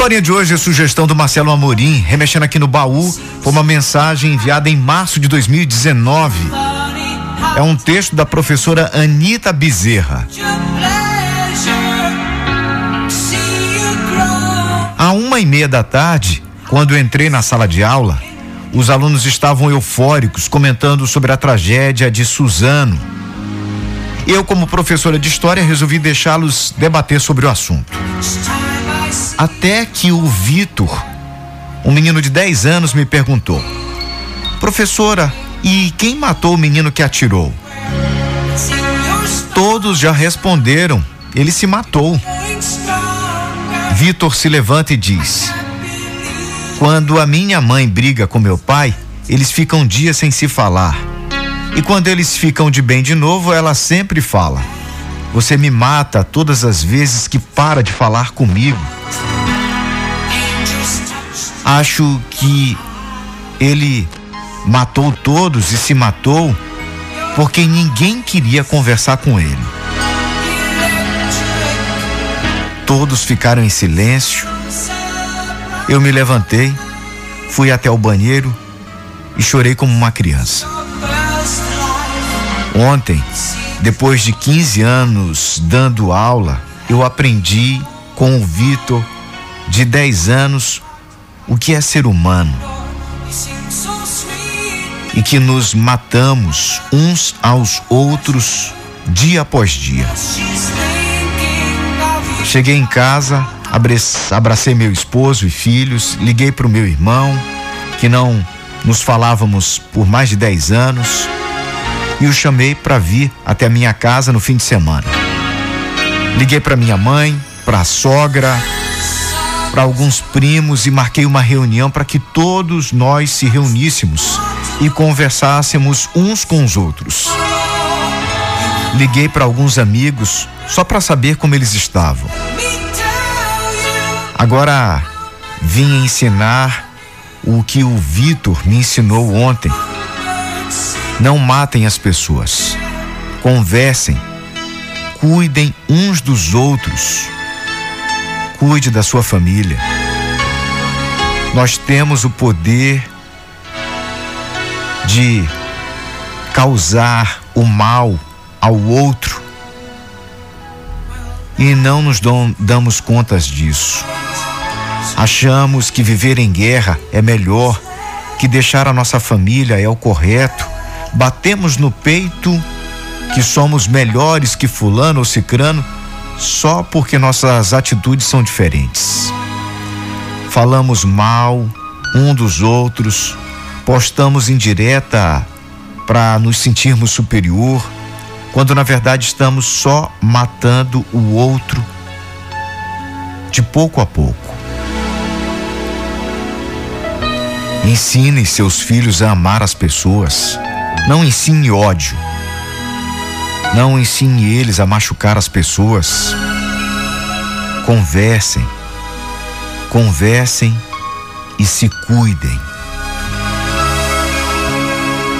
Historinha de hoje é sugestão do Marcelo Amorim, remexendo aqui no baú, foi uma mensagem enviada em março de 2019. É um texto da professora Anita Bezerra. À uma e meia da tarde, quando entrei na sala de aula, os alunos estavam eufóricos comentando sobre a tragédia de Suzano. Eu, como professora de história, resolvi deixá-los debater sobre o assunto. Até que o Vitor, um menino de 10 anos, me perguntou: Professora, e quem matou o menino que atirou? Todos já responderam: ele se matou. Vitor se levanta e diz: Quando a minha mãe briga com meu pai, eles ficam dias sem se falar. E quando eles ficam de bem de novo, ela sempre fala: Você me mata todas as vezes que para de falar comigo. Acho que ele matou todos e se matou porque ninguém queria conversar com ele. Todos ficaram em silêncio. Eu me levantei, fui até o banheiro e chorei como uma criança. Ontem, depois de 15 anos dando aula, eu aprendi com o Vitor, de 10 anos, o que é ser humano. E que nos matamos uns aos outros dia após dia. Cheguei em casa, abracei meu esposo e filhos, liguei para o meu irmão, que não nos falávamos por mais de 10 anos, e o chamei para vir até a minha casa no fim de semana. Liguei para minha mãe, para a sogra, para alguns primos e marquei uma reunião para que todos nós se reuníssemos e conversássemos uns com os outros. Liguei para alguns amigos só para saber como eles estavam. Agora vim ensinar o que o Vitor me ensinou ontem. Não matem as pessoas. Conversem. Cuidem uns dos outros. Cuide da sua família. Nós temos o poder de causar o mal ao outro e não nos damos contas disso. Achamos que viver em guerra é melhor, que deixar a nossa família é o correto. Batemos no peito que somos melhores que Fulano ou Cicrano só porque nossas atitudes são diferentes. Falamos mal um dos outros, postamos indireta para nos sentirmos superior, quando na verdade estamos só matando o outro de pouco a pouco. Ensine seus filhos a amar as pessoas. Não ensine ódio. Não ensine eles a machucar as pessoas. Conversem. Conversem e se cuidem.